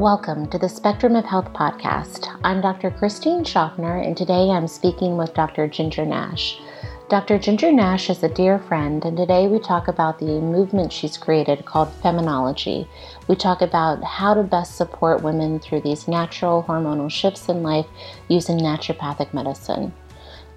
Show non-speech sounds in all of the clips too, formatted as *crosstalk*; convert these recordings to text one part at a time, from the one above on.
Welcome to the Spectrum of Health podcast. I'm Dr. Christine Schaffner, and today I'm speaking with Dr. Ginger Nash. Dr. Ginger Nash is a dear friend, and today we talk about the movement she's created called Feminology. We talk about how to best support women through these natural hormonal shifts in life using naturopathic medicine.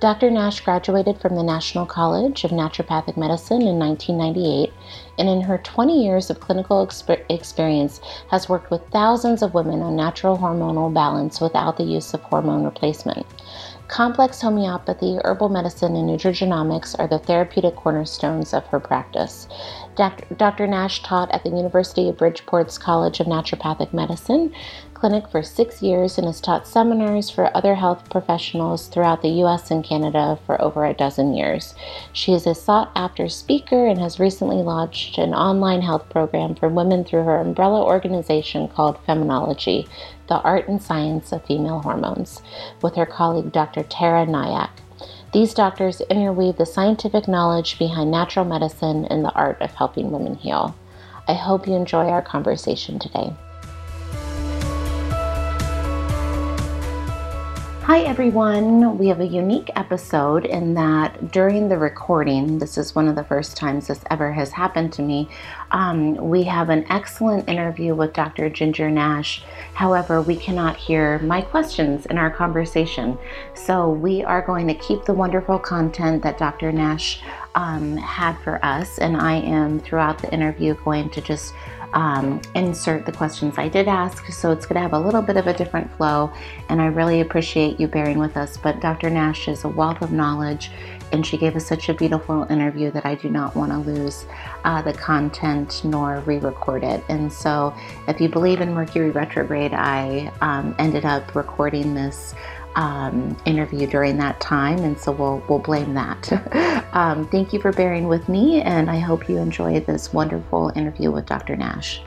Dr. Nash graduated from the National College of Naturopathic Medicine in 1998 and in her 20 years of clinical exper- experience has worked with thousands of women on natural hormonal balance without the use of hormone replacement. Complex homeopathy, herbal medicine, and nutrigenomics are the therapeutic cornerstones of her practice. Dr. Nash taught at the University of Bridgeport's College of Naturopathic Medicine clinic for six years and has taught seminars for other health professionals throughout the US and Canada for over a dozen years. She is a sought after speaker and has recently launched an online health program for women through her umbrella organization called Feminology, the art and science of female hormones, with her colleague Dr. Tara Nayak. These doctors interweave the scientific knowledge behind natural medicine and the art of helping women heal. I hope you enjoy our conversation today. Hi, everyone. We have a unique episode in that during the recording, this is one of the first times this ever has happened to me. Um, we have an excellent interview with Dr. Ginger Nash. However, we cannot hear my questions in our conversation. So, we are going to keep the wonderful content that Dr. Nash um, had for us, and I am throughout the interview going to just um, insert the questions I did ask. So it's going to have a little bit of a different flow, and I really appreciate you bearing with us. But Dr. Nash is a wealth of knowledge, and she gave us such a beautiful interview that I do not want to lose uh, the content nor re record it. And so, if you believe in Mercury retrograde, I um, ended up recording this um, interview during that time, and so we'll we'll blame that. *laughs* um, thank you for bearing with me, and I hope you enjoyed this wonderful interview with Dr. Nash.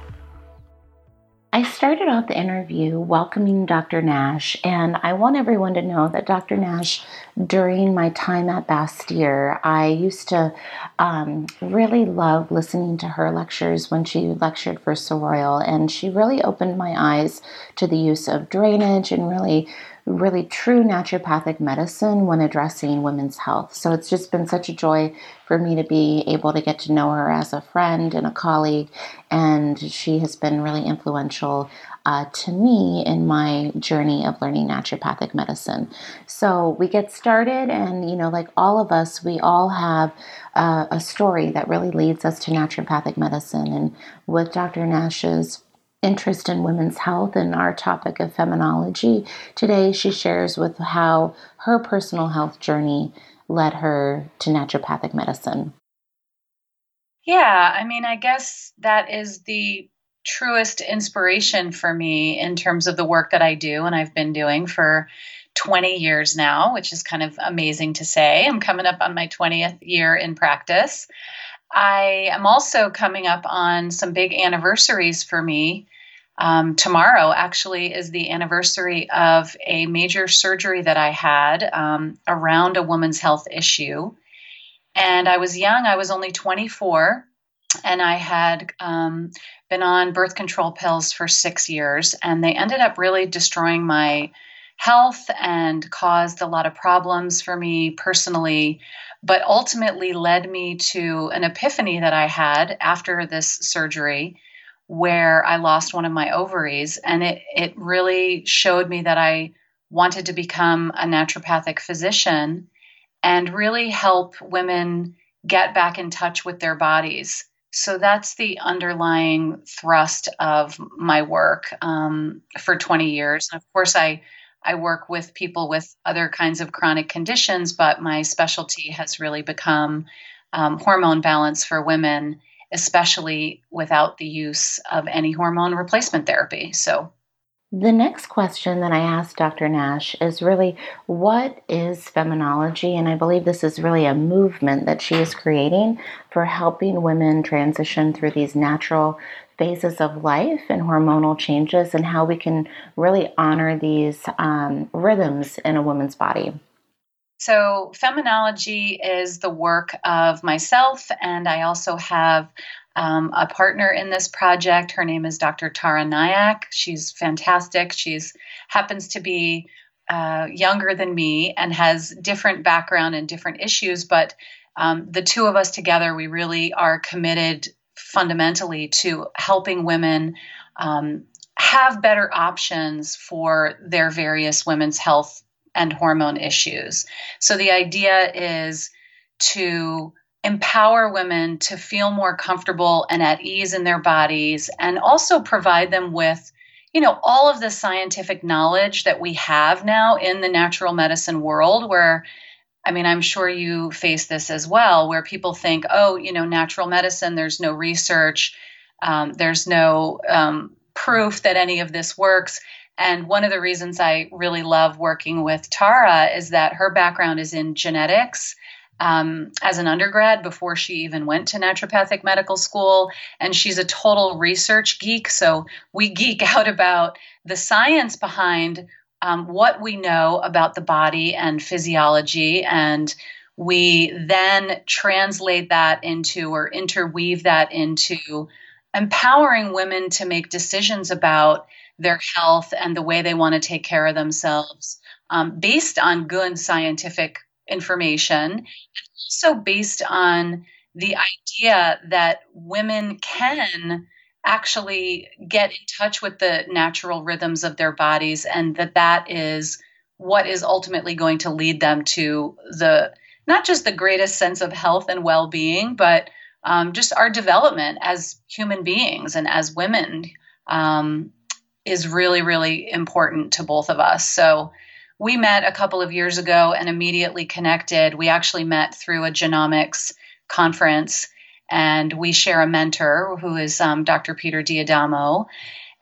I started off the interview welcoming Dr. Nash, and I want everyone to know that Dr. Nash, during my time at Bastyr, I used to um, really love listening to her lectures when she lectured for Seroyal, and she really opened my eyes to the use of drainage and really really true naturopathic medicine when addressing women's health. So it's just been such a joy for me to be able to get to know her as a friend and a colleague, and she has been really influential uh, to me in my journey of learning naturopathic medicine. So we get started, and you know, like all of us, we all have uh, a story that really leads us to naturopathic medicine. And with Dr. Nash's interest in women's health and our topic of feminology. Today, she shares with how her personal health journey led her to naturopathic medicine. Yeah, I mean, I guess that is the truest inspiration for me in terms of the work that I do and I've been doing for 20 years now, which is kind of amazing to say. I'm coming up on my 20th year in practice. I am also coming up on some big anniversaries for me um, tomorrow actually is the anniversary of a major surgery that I had um, around a woman's health issue. And I was young, I was only 24, and I had um, been on birth control pills for six years, and they ended up really destroying my health and caused a lot of problems for me personally, but ultimately led me to an epiphany that I had after this surgery where I lost one of my ovaries. And it, it really showed me that I wanted to become a naturopathic physician and really help women get back in touch with their bodies. So that's the underlying thrust of my work um, for 20 years. And of course, I I work with people with other kinds of chronic conditions, but my specialty has really become um, hormone balance for women especially without the use of any hormone replacement therapy. So, the next question that I asked Dr. Nash is really what is feminology? And I believe this is really a movement that she is creating for helping women transition through these natural phases of life and hormonal changes and how we can really honor these um, rhythms in a woman's body. So, feminology is the work of myself, and I also have um, a partner in this project. Her name is Dr. Tara Nayak. She's fantastic. She's happens to be uh, younger than me and has different background and different issues, but um, the two of us together, we really are committed fundamentally to helping women um, have better options for their various women's health and hormone issues. So the idea is to empower women to feel more comfortable and at ease in their bodies and also provide them with you know all of the scientific knowledge that we have now in the natural medicine world where I mean, I'm sure you face this as well, where people think, oh, you know, natural medicine, there's no research, um, there's no um, proof that any of this works. And one of the reasons I really love working with Tara is that her background is in genetics um, as an undergrad before she even went to naturopathic medical school. And she's a total research geek. So we geek *laughs* out about the science behind um, what we know about the body and physiology and we then translate that into or interweave that into empowering women to make decisions about their health and the way they want to take care of themselves um, based on good scientific information, and also based on the idea that women can actually get in touch with the natural rhythms of their bodies and that that is what is ultimately going to lead them to the not just the greatest sense of health and well-being but um, just our development as human beings and as women um, is really really important to both of us. So we met a couple of years ago and immediately connected. We actually met through a genomics conference and we share a mentor who is um, Dr. Peter D'Adamo.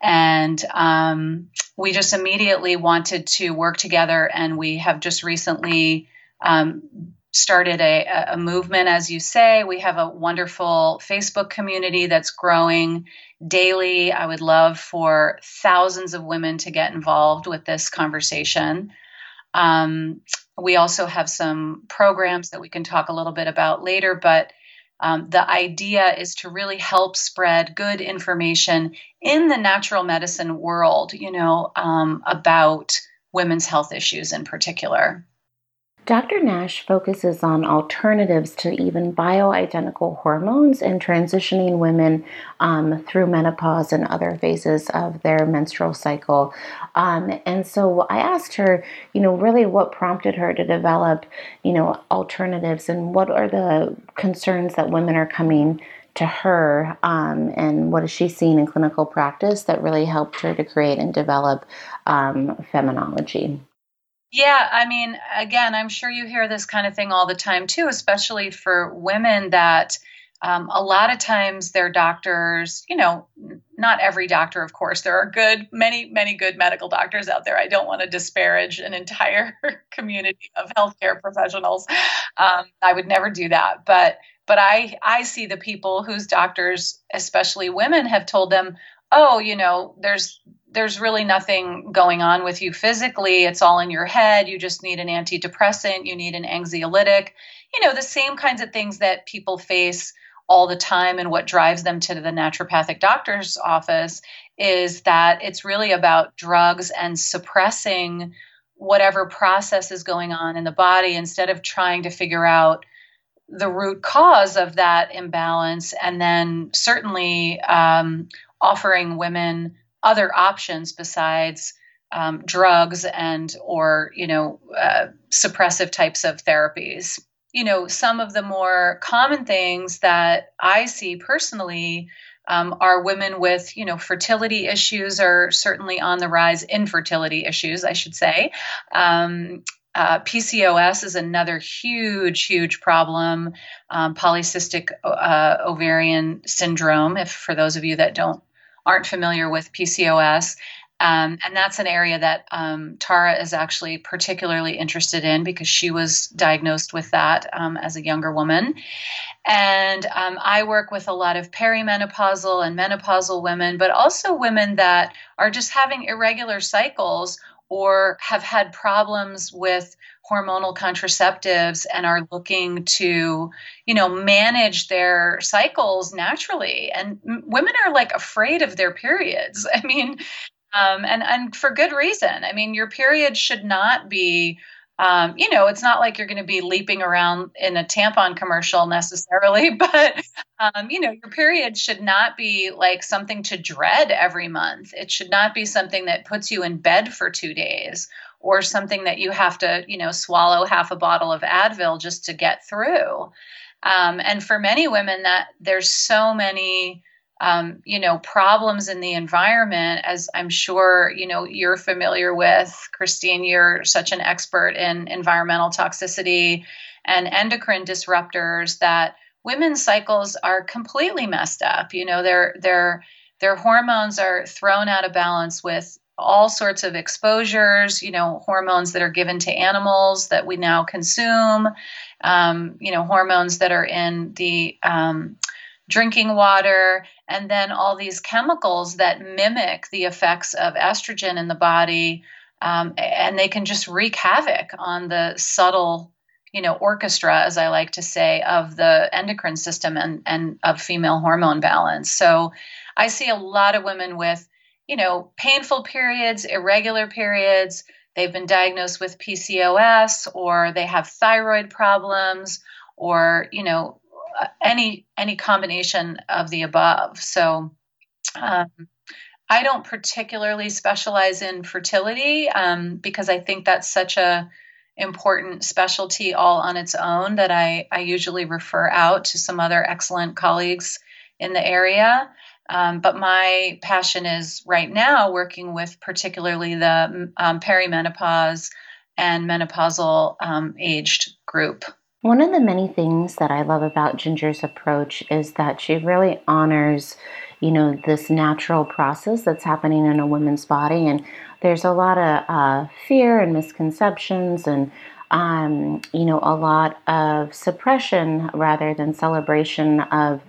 And um, we just immediately wanted to work together, and we have just recently um, started a, a, movement, as you say. We have a wonderful Facebook community that's growing daily. I would love for thousands of women to get involved with this conversation. Um, we also have some programs that we can talk a little bit about later, but um, the idea is to really help spread good information in the natural medicine world, you know, um, about women's health issues in particular. Dr. Nash focuses on alternatives to even bioidentical hormones and transitioning women um, through menopause and other phases of their menstrual cycle. Um, and so I asked her, you know, really what prompted her to develop, you know, alternatives and what are the concerns that women are coming to her um, and what has she seen in clinical practice that really helped her to create and develop um, feminology. Yeah, I mean, again, I'm sure you hear this kind of thing all the time too, especially for women that um, a lot of times their doctors, you know, not every doctor, of course, there are good, many, many good medical doctors out there. I don't want to disparage an entire *laughs* community of healthcare professionals. Um, I would never do that. But but I I see the people whose doctors, especially women, have told them, oh, you know, there's there's really nothing going on with you physically. It's all in your head. You just need an antidepressant, you need an anxiolytic, you know, the same kinds of things that people face all the time and what drives them to the naturopathic doctor's office is that it's really about drugs and suppressing whatever process is going on in the body instead of trying to figure out the root cause of that imbalance and then certainly um, offering women other options besides um, drugs and or you know uh, suppressive types of therapies you know some of the more common things that i see personally um, are women with you know fertility issues are certainly on the rise infertility issues i should say um, uh, PCOS is another huge, huge problem. Um, polycystic uh, ovarian syndrome, if for those of you that don't aren't familiar with PCOS. Um, and that's an area that um, Tara is actually particularly interested in because she was diagnosed with that um, as a younger woman. And um, I work with a lot of perimenopausal and menopausal women, but also women that are just having irregular cycles or have had problems with hormonal contraceptives and are looking to, you know, manage their cycles naturally. And women are like afraid of their periods. *laughs* I mean, um, and and for good reason. I mean, your period should not be um, you know, it's not like you're going to be leaping around in a tampon commercial necessarily, *laughs* but, um, you know, your period should not be like something to dread every month. It should not be something that puts you in bed for two days or something that you have to, you know, swallow half a bottle of Advil just to get through. Um, and for many women, that there's so many um, you know, problems in the environment, as I'm sure, you know, you're familiar with. Christine, you're such an expert in environmental toxicity and endocrine disruptors that women's cycles are completely messed up. You know, their their their hormones are thrown out of balance with all sorts of exposures, you know, hormones that are given to animals that we now consume, um, you know, hormones that are in the um, drinking water, and then all these chemicals that mimic the effects of estrogen in the body. Um, and they can just wreak havoc on the subtle, you know, orchestra, as I like to say, of the endocrine system and, and of female hormone balance. So I see a lot of women with, you know, painful periods, irregular periods. They've been diagnosed with PCOS or they have thyroid problems or, you know, any any combination of the above. So um, I don't particularly specialize in fertility um, because I think that's such a important specialty all on its own that I, I usually refer out to some other excellent colleagues in the area. Um, but my passion is right now working with particularly the um, perimenopause and menopausal um, aged group. One of the many things that I love about Ginger's approach is that she really honors, you know, this natural process that's happening in a woman's body. And there's a lot of uh, fear and misconceptions and, um, you know, a lot of suppression rather than celebration of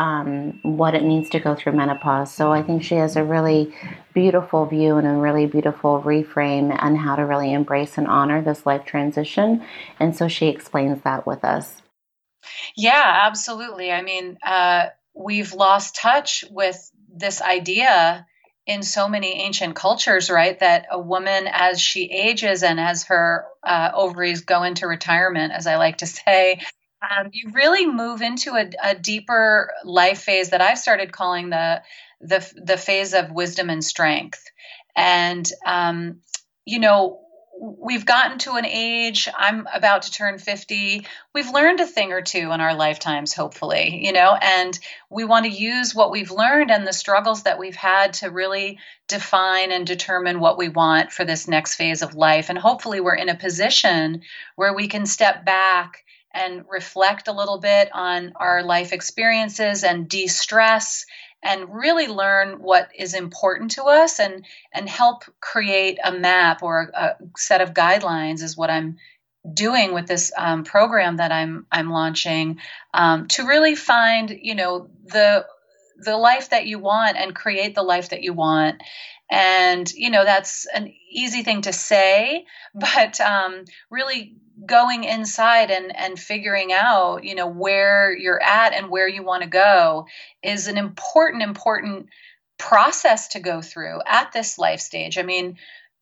um, what it means to go through menopause. So I think she has a really beautiful view and a really beautiful reframe on how to really embrace and honor this life transition. And so she explains that with us. Yeah, absolutely. I mean, uh, we've lost touch with this idea in so many ancient cultures, right? That a woman, as she ages and as her uh, ovaries go into retirement, as I like to *laughs* say, um, you really move into a, a, deeper life phase that I've started calling the the the phase of wisdom and strength. And um, you know, we've gotten to an age. I'm about to turn 50. We've learned a thing or two in our lifetimes, hopefully, you know, and we want to use what we've learned and the struggles that we've had to really define and determine what we want for this next phase of life. And hopefully, we're in a position where we can step back and reflect a little bit on our life experiences and de stress and really learn what is important to us and and help create a map or a, set of guidelines is what I'm doing with this um, program that I'm I'm launching um, to really find you know the the life that you want and create the life that you want. And you know that's an easy thing to say *laughs* but um, really going inside and and figuring out you know where you're at and where you want to go is an important important process to go through at this life stage. I mean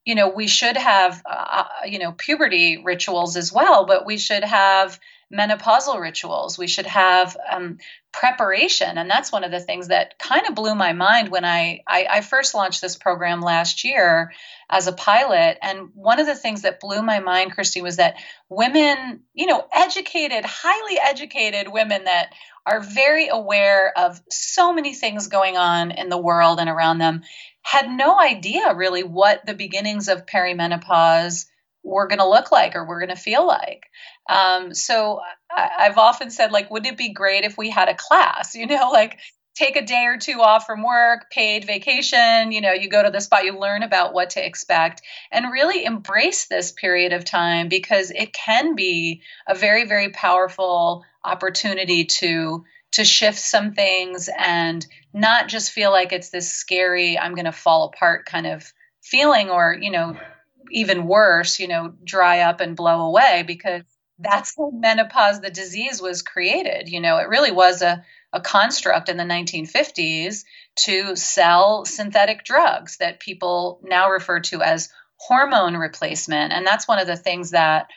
you know we should have uh, uh you know puberty rituals as well but we should have menopausal rituals. We should have um, preparation. And that's one of the things that kind of blew my mind when I, I, I, first launched this program last year as a pilot. And one of the things that blew my mind, Christy, was that women, you know, educated, highly educated women that are very aware of so many things going on in the world and around them had no idea really what the beginnings of perimenopause we're going to look like or we're going to feel like. Um, so I, I've often said, like, wouldn't it be great if we had a class, *laughs* you know, like take a day or two off from work, paid vacation, you know, you go to the spot, you learn about what to expect and really embrace this period of time because it can be a very, very powerful opportunity to to shift some things and not just feel like it's this scary i'm going to fall apart kind of feeling or you know even worse, you know, dry up and blow away because that's how menopause, the disease, was created. You know, it really was a, a construct in the 1950s to sell synthetic drugs that people now refer to as hormone replacement. And that's one of the things that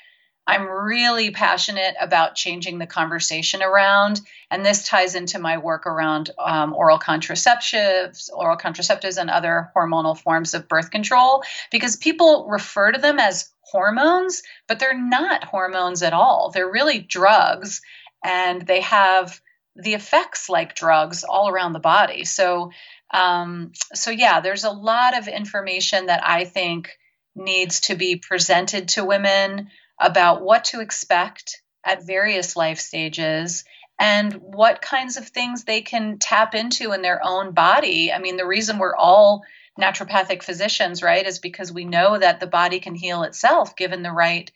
I'm really passionate about changing the conversation around. And this ties into my work around um, oral contraceptives, oral contraceptives, and other hormonal forms of birth control, because people refer to them as hormones, but they're not hormones at all. They're really drugs, and they have the effects like drugs all around the body. So, um, so yeah, there's a lot of information that I think needs to be presented to women about what to expect at various life stages and what kinds of things they can tap into in their own body. I mean, the reason we're all naturopathic physicians, right, is because we know that the body can heal itself given the right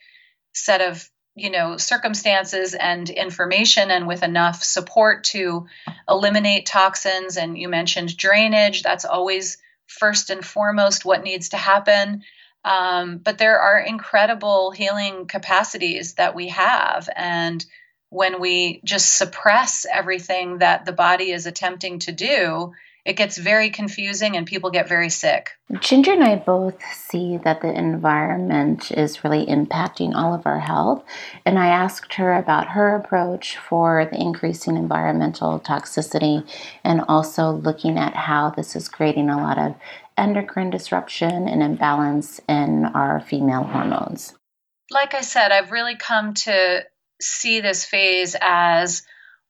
set of you know circumstances and information and with enough support to eliminate toxins. And you mentioned drainage. That's always first and foremost what needs to happen um, but there are incredible healing capacities that we have. And when we just suppress everything that the body is attempting to do, it gets very confusing and people get very sick. Ginger and I both see that the environment is really impacting all of our health. And I asked her about her approach for the increasing environmental toxicity and also looking at how this is creating a lot of endocrine disruption and imbalance in our female hormones? Like I said, I've really come to see this phase as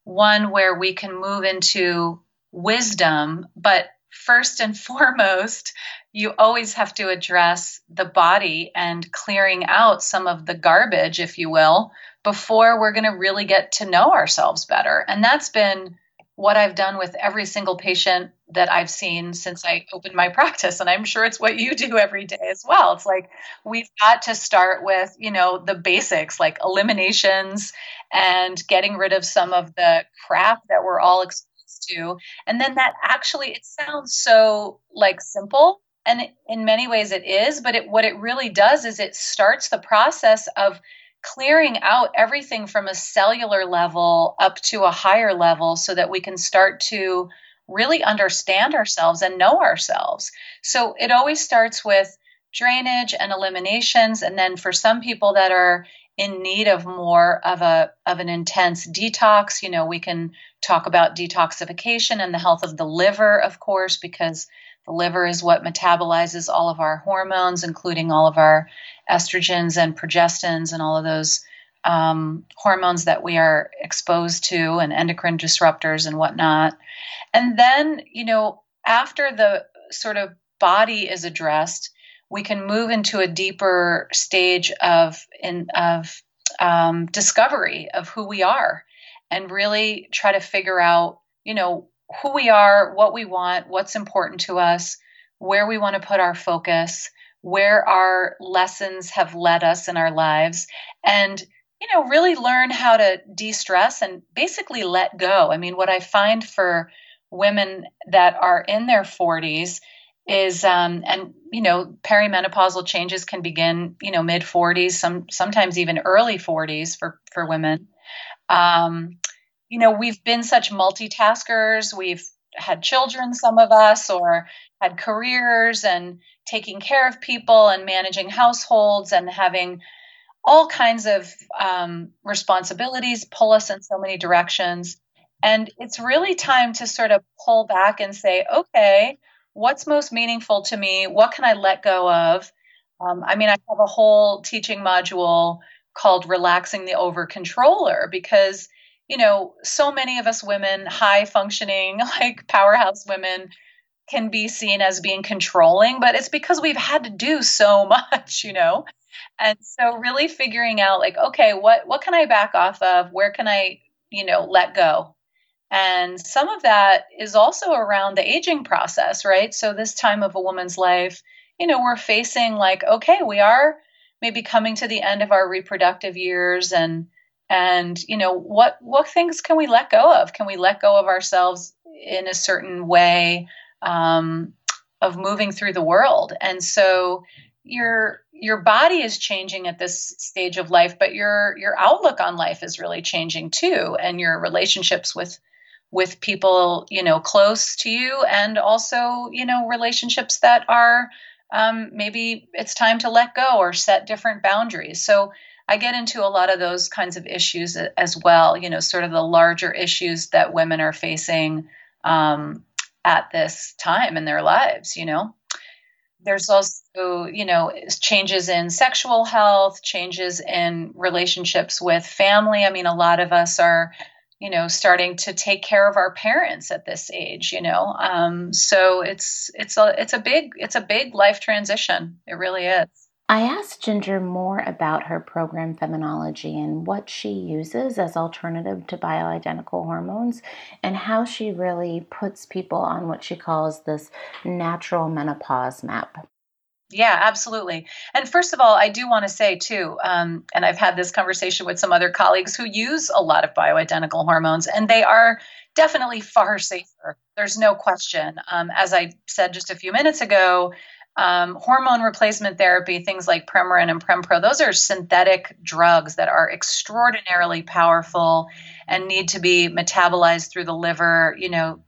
one where we can move into wisdom, but first and *laughs* foremost, you always have to address the body and clearing out some of the garbage, if you will, before we're going to really get to know ourselves better. And that's been what I've done with every single patient that I've seen since I opened my *laughs* practice. And I'm sure it's what you do every day as well. It's like we've got to start with, you know, the basics like eliminations and getting rid of some of the crap that we're all exposed to. And then that actually, it sounds so like simple. And in many ways it is, but it, what it really does is it starts the process of clearing out everything from a cellular level up to a higher level so that we can start to really understand ourselves and know ourselves. So it always starts with drainage and eliminations and then for some people that are in need of more of a of an intense detox, you know, we can talk about detoxification and the health of the liver of course because the liver is what metabolizes all of our hormones, including all of our estrogens and progestins and all of those um, hormones that we are exposed to and endocrine disruptors and whatnot. And then, you know, after the sort of body is addressed, we can move into a deeper stage of in of um, discovery of who we are and really try to figure out, you know, who we are, what we want, what's important to us, where we want to put our focus, where our lessons have led us in our lives, and you know, really learn how to de-stress and basically let go. I mean, what I find for women that are in their 40s is um, and you know perimenopausal changes can begin you know mid 40s some sometimes even early 40s for for women um, you know, we've been such multitaskers. We've had children, some of us, or had careers and taking care of people and managing households and having all kinds of um, responsibilities pull us in so many directions. And it's really time to sort of pull back and say, okay, what's most meaningful to me? What can I let go of? Um, I mean, I have a whole teaching module called Relaxing the Over Controller because you know, so many of us women, high functioning, *laughs* like powerhouse women, can be seen as being controlling, but it's because we've had to do so *laughs* much, you know. And so really figuring out like, okay, what what can I back off of? Where can I, you know, let go? And some of that is also around the aging process, right? So this time of a woman's life, you know, we're facing like, okay, we are maybe coming to the end of our reproductive years and and you know what what things can we let go of can we let go of ourselves in a certain way um, of moving through the world and so you're your body is changing at this stage of life, but your your outlook on life is really changing too, and your relationships with with people you know close to you, and also you know relationships that are um, maybe it's time to let go or set different boundaries. So I get into a lot of those kinds of issues as well. You know, sort of the larger issues that women are facing um, at this time in their lives. You know? There's also you know changes in sexual health changes in relationships with family. I mean a lot of us are you know starting to take care of our parents at this age you know? Um, so it's it's a it's a big it's a big life transition. It really is I asked Ginger more about her program Feminology and what she uses as alternative to bioidentical hormones and how she really puts people on what she calls this natural menopause map. Yeah, absolutely. And first of all, I do want to say too, um, and I've had this conversation with some other colleagues who use a lot of bioidentical hormones, and they are definitely far safer. There's no question. Um, as I said just a few minutes ago, um, hormone replacement therapy, things like Premarin and Prempro, those are synthetic drugs that are extraordinarily powerful and need to be metabolized through the liver, you know,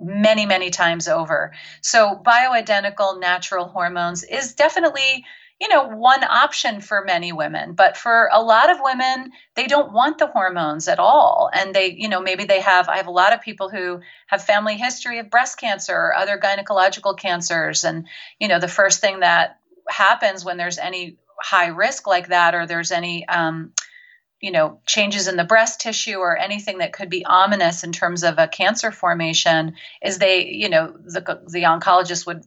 many, many times over. So, bioidentical natural hormones is definitely you know one option for many women but for a lot of women they don't want the hormones at all. And they you know maybe they have i have a lot of people who have family history of breast cancer or other gynecological cancers. And you know the first thing that happens when there's any high risk like that or there's any um, you know changes in the breast tissue or anything that could be ominous in terms of a cancer formation is they you know the the oncologist would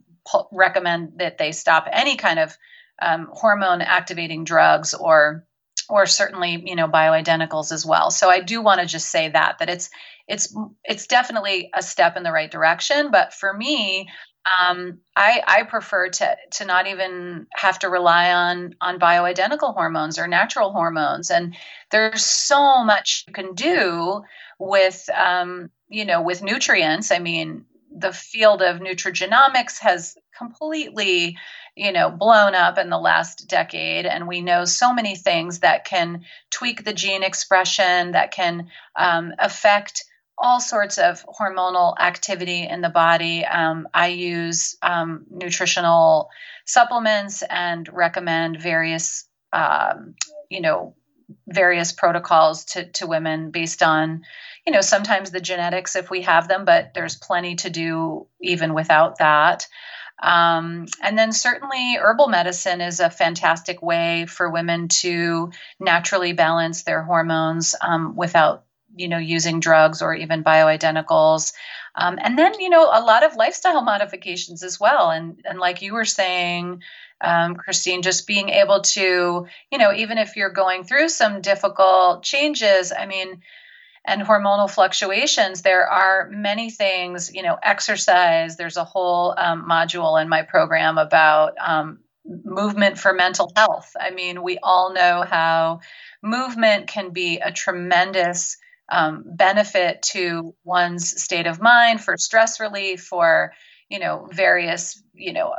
recommend that they stop any kind of um, hormone activating drugs or or certainly you know bioidenticals as well. So i do want to just say that that it's it's it's definitely a step in the right direction. But for me um, I, I prefer to to not even have to rely on on bioidentical hormones or natural hormones. And there's so much you can do with um, you know with nutrients. I mean the field of nutrigenomics has completely you know blown up in the last decade. And we know so many things that can tweak the gene expression that can um, affect all sorts of hormonal activity in the body. Um, i use um, nutritional supplements and recommend various um, you know various protocols to, to women based on you know sometimes the genetics if we have them but there's plenty to do even without that um, and then certainly herbal medicine is a fantastic way for women to naturally balance their hormones um, without you know using drugs or even bioidenticals. Um, and then you know a lot of lifestyle modifications as well. And and like you were saying um, christine just being able to you know even if you're going through some difficult changes i mean and hormonal fluctuations, there are many things, you know, exercise. There's a whole um, module in my program about um, movement for mental health. I mean, we all know how movement can be a tremendous um, benefit to one's state of mind, for stress relief, for you know various you know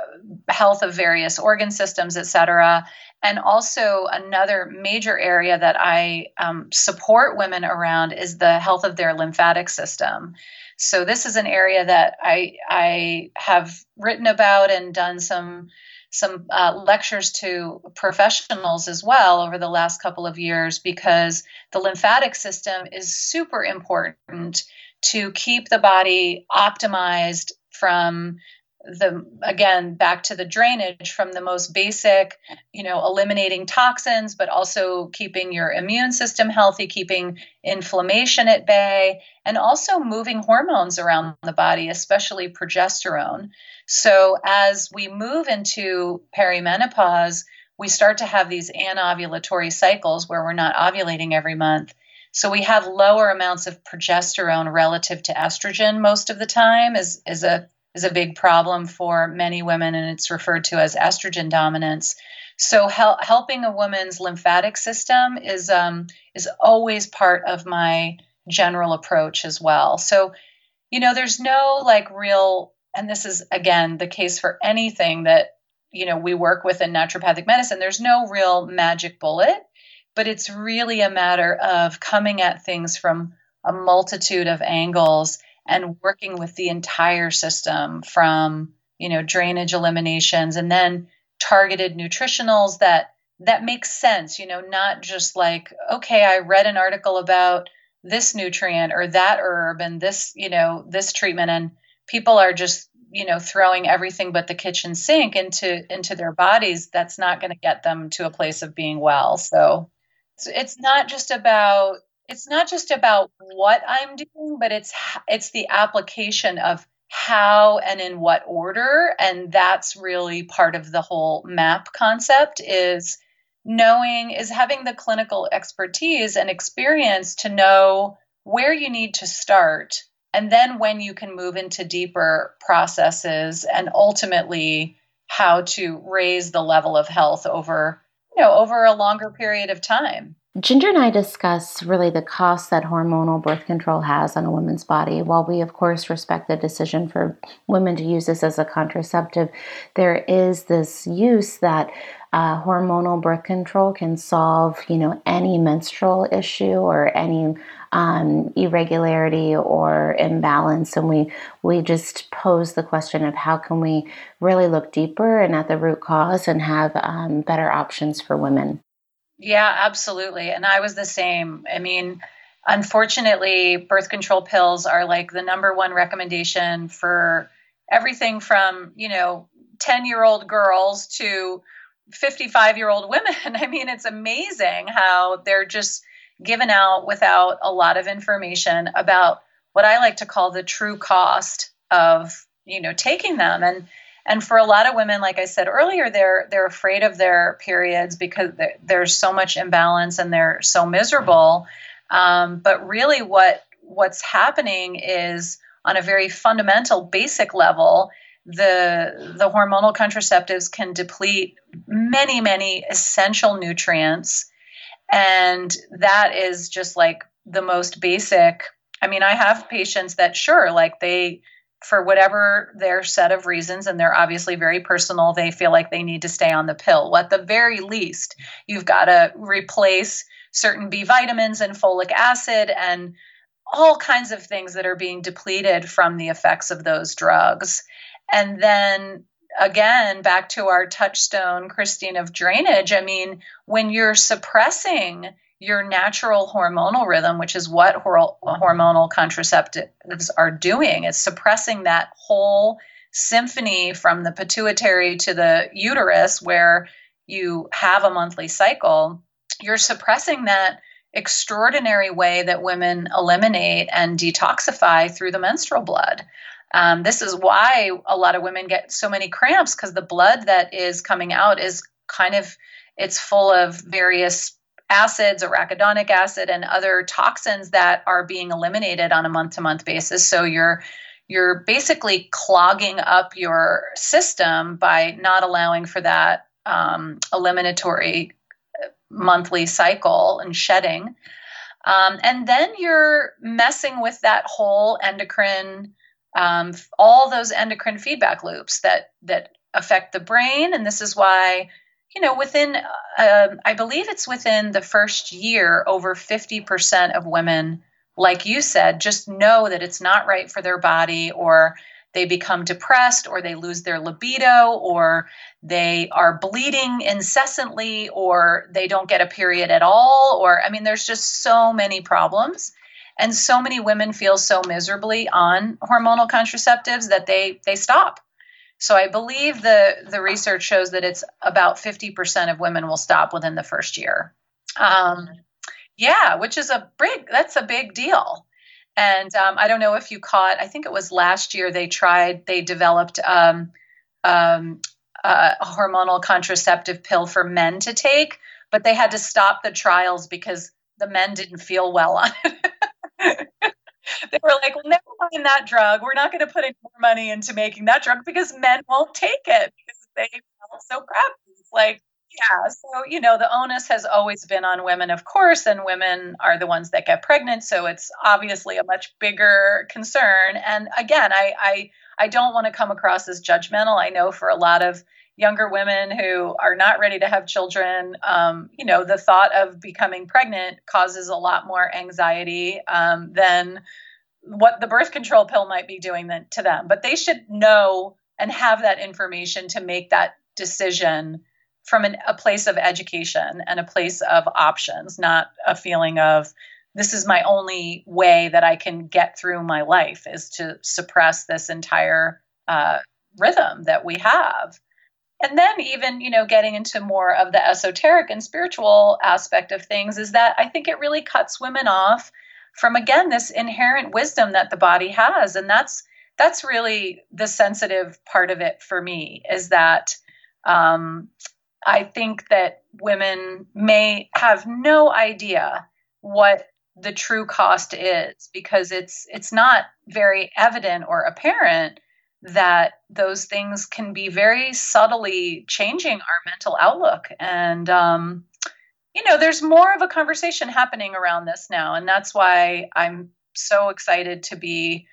health of various organ systems et cetera. And also another major area that i um, support women around is the health of their lymphatic system. So this is an area that i i have written about and done some some uh, lectures to professionals as well over the last couple of years because the lymphatic system is super important to keep the body optimized from the again back to the drainage from the most basic you know eliminating toxins but also keeping your immune system healthy keeping inflammation at bay and also moving hormones around the body especially progesterone. So as we move into perimenopause we start to have these anovulatory cycles where we're not ovulating every month so we have lower amounts of progesterone relative to estrogen most of the time is, is a is a big problem for many women and it's referred to as estrogen dominance. So hel- helping a woman's lymphatic system is um, is always part of my general approach as well. So you know there's no like real and this is again the case for anything that you know we work with in naturopathic medicine there's no real magic bullet but it's really a matter of coming at things from a multitude of angles and working with the entire system from you know drainage eliminations and then targeted nutritionals that that makes sense you know not just like okay i read an article about this nutrient or that herb and this you know this treatment and people are just you know throwing everything but the kitchen sink into into their bodies that's not going to get them to a place of being well. So it's not just about it's not just about what i'm doing but it's it's the application of how and in what order. And that's really part of the whole map concept is knowing is having the clinical expertise and experience to know where you need to start and then when you can move into deeper processes and ultimately how to raise the level of health over know over a longer period of time Ginger and I discuss really the cost that hormonal birth control has on a woman's body. While we, of course, respect the decision for women to use this as a contraceptive, there is this use that uh, hormonal birth control can solve, you know, any menstrual issue or any um, irregularity or imbalance. And we we just pose the question of how can we really look deeper and at the root cause and have um, better options for women. Yeah, absolutely. And I was the same. I mean, unfortunately, birth control pills are like the number one recommendation for everything from, you know, 10 year old girls to 55 year old women. *laughs* I mean, it's amazing how they're just given out without a lot of information about what I like to call the true cost of, you know, taking them. And and for a lot of women, like I said earlier, they're they're afraid of their periods because there's so much imbalance and they're so miserable. Um, but really, what what's happening is on a very fundamental, basic level, the the hormonal contraceptives can deplete many many essential nutrients, and that is just like the most basic. I mean, I have patients that sure, like they for whatever their set of reasons, and they're obviously very personal, they feel like they need to stay on the pill. Well, at the very least, you've got to replace certain B vitamins and folic acid and all kinds of things that are being depleted from the effects of those drugs. And then again, back to our touchstone, Christine, of drainage. I mean, when you're suppressing your natural hormonal rhythm, which is what hor- hormonal contraceptives are doing. It's suppressing that whole symphony from the pituitary to the uterus, where you have a monthly cycle. You're suppressing that extraordinary way that women eliminate and detoxify through the menstrual blood. Um, this is why a lot of women get so many cramps because the blood that is coming out is kind of it's full of various acids, arachidonic acid, and other toxins that are being eliminated on a month to month basis. So you're you're basically clogging up your system by not allowing for that um, eliminatory monthly cycle and shedding. Um, and then you're messing with that whole endocrine, um, all those endocrine feedback loops that that affect the brain. And this is why you know, within, uh, I believe it's within the first year, over 50% of women, like you said, just know that it's not right for their body, or they become depressed, or they lose their libido, or they are bleeding incessantly, or they don't get a period at all. Or, I mean, there's just so many problems. And so many women feel so miserably on hormonal contraceptives that they they stop so I believe the the research shows that it's about 50% of women will stop within the first year. Um, yeah, which is a big that's a big deal. And um, I don't know if you caught. I think it was last year they tried. They developed um, um a hormonal contraceptive pill for men to take, but they had to stop the trials because the men didn't feel well on it. Like, well, never mind that drug. We're not going to put any more money into making that drug because men won't take it because they felt so crappy. It's like, yeah. So, you know, the onus has always been on women, of course, and women are the ones that get pregnant. So it's obviously a much bigger concern. And again, I, I, I don't want to come across as judgmental. I know for a lot of younger women who are not ready to have children, um, you know, the thought of becoming pregnant causes a lot more anxiety um, than what the birth control pill might be doing to them. But they should know and have that information to make that decision from an, a place of education and a place of options, not a feeling of this is my only way that I can get through my life is to suppress this entire uh, rhythm that we have and then even you know getting into more of the esoteric and spiritual aspect of things is that i think it really cuts women off from again this inherent wisdom that the body has and that's that's really the sensitive part of it for me is that um, i think that women may have no idea what the true cost is because it's it's not very evident or apparent that those things can be very subtly changing our mental outlook. And, um, you know, there's more of a conversation happening around this now. And that's why I'm so excited to be,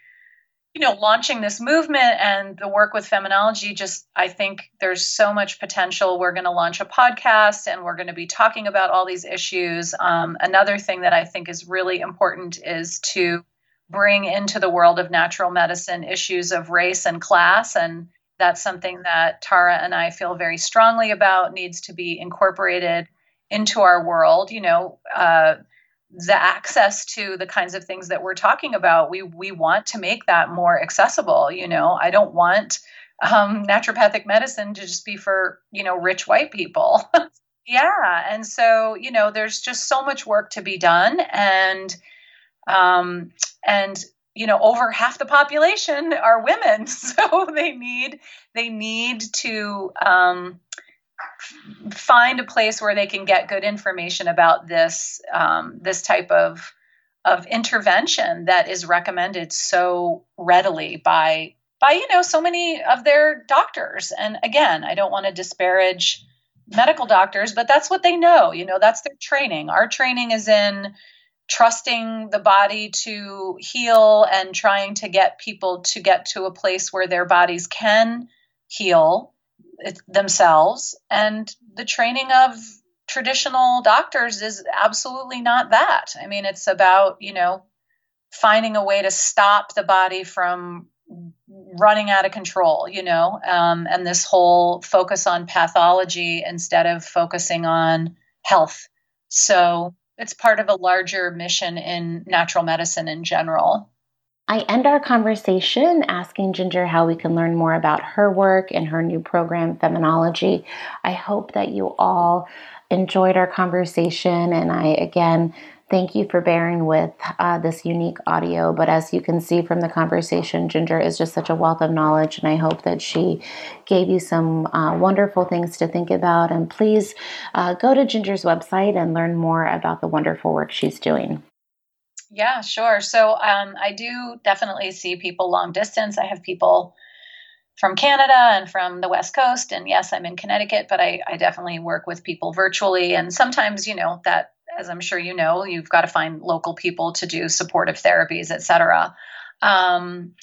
you know, launching this movement and the work with Feminology. Just, I think there's so much potential. We're going to launch a podcast and we're going to be talking about all these issues. Um, another thing that I think is really important is to bring into the world of natural medicine issues of race and class. And that's something that Tara and I feel very strongly about, needs to be incorporated into our world. You know, uh, the access to the kinds of things that we're talking about, we, we want to make that more accessible. You know, I don't want um, naturopathic medicine to just be for, you know, rich white people. *laughs* yeah. And so, you know, there's just so much work to be done. And, um, and you know over half the population are women *laughs* so they need they need to um, find a place where they can get good information about this um, this type of of intervention that is recommended so readily by by you know so many of their doctors. And again i don't want to disparage medical doctors but that's what they know you know that's their training. Our training is in trusting the body to heal and trying to get people to get to a place where their bodies can heal themselves. And the training of traditional doctors is absolutely not that. I mean, it's about, you know, finding a way to stop the body from running out of control, you know, um, and this whole focus on pathology instead of focusing on health. So, it's part of a larger mission in natural medicine in general. I end our conversation asking Ginger how we can learn more about her work and her new program, Feminology. I hope that you all enjoyed our conversation, and I again Thank you for bearing with uh, this unique audio. But as you can see from the conversation, Ginger is just such a wealth of knowledge, and I hope that she gave you some uh, wonderful things to think about. And please uh, go to Ginger's website and learn more about the wonderful work she's doing. Yeah, sure. So um, I do definitely see people long distance. I have people from Canada and from the West Coast. And yes, I'm in Connecticut, but I, I definitely work with people virtually. And sometimes, you know, that as I'm sure you know, you've got to find local people to do supportive therapies, et cetera. Um,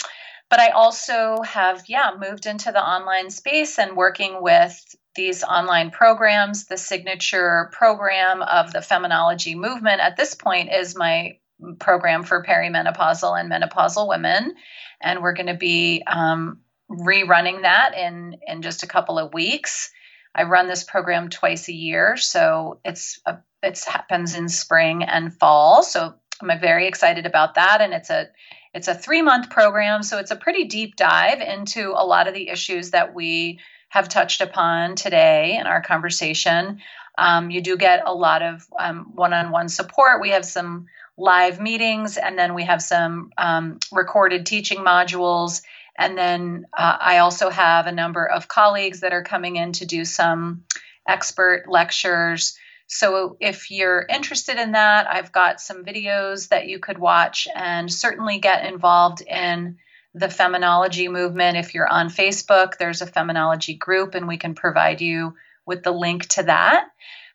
but I also have, yeah, moved into the online space and working with these online programs. The signature program of the Feminology movement at this point is my program for perimenopausal and menopausal women. And we're going to be um, rerunning that in, in just a couple of weeks. I run this program twice a year, so it's a it happens in spring and fall. So I'm very excited about that. And it's a it's a three month program, so it's a pretty deep dive into a lot of the issues that we have touched upon today in our conversation. Um, you do get a lot of one on one support. We have some live meetings, and then we have some um, recorded teaching modules. And then uh, I also have a number of colleagues that are coming in to do some expert lectures. So if you're interested in that, I've got some videos that you could watch and certainly get involved in the feminology movement. If you're on Facebook, there's a feminology group, and we can provide you with the link to that.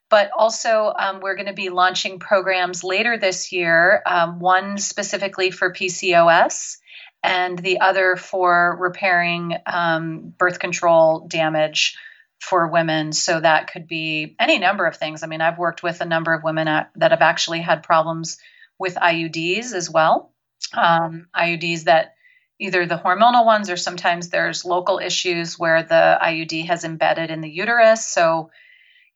But also, um, we're going to be launching programs later this year, um, one specifically for PCOS and the other for repairing um, birth control damage for women. So that could be any number of things. I mean, I've worked with a number of women at, that have actually had problems with IUDs as well. Um, IUDs that either the hormonal ones or sometimes there's local issues where the IUD has embedded in the uterus. So,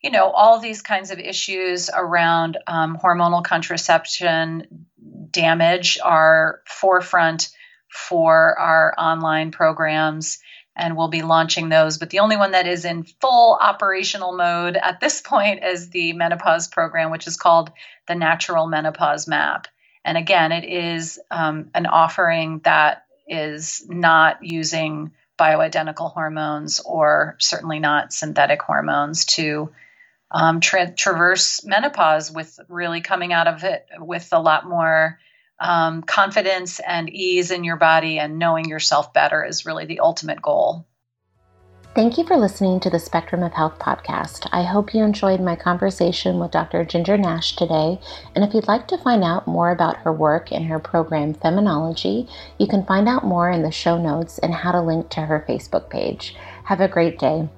you know, all these kinds of issues around um, hormonal contraception damage are forefront for our online programs and we'll be launching those. But the only one that is in full operational mode at this point is the menopause program, which is called the Natural Menopause Map. And again, it is um, an offering that is not using bioidentical hormones or certainly not synthetic hormones to um, tra- traverse menopause with really coming out of it with a lot more um, confidence and ease in your body and knowing yourself better is really the ultimate goal. Thank you for listening to the Spectrum of Health podcast. I hope you enjoyed my conversation with Dr. Ginger Nash today. And if you'd like to find out more about her work and her program, Feminology, you can find out more in the show notes and how to link to her Facebook page. Have a great day.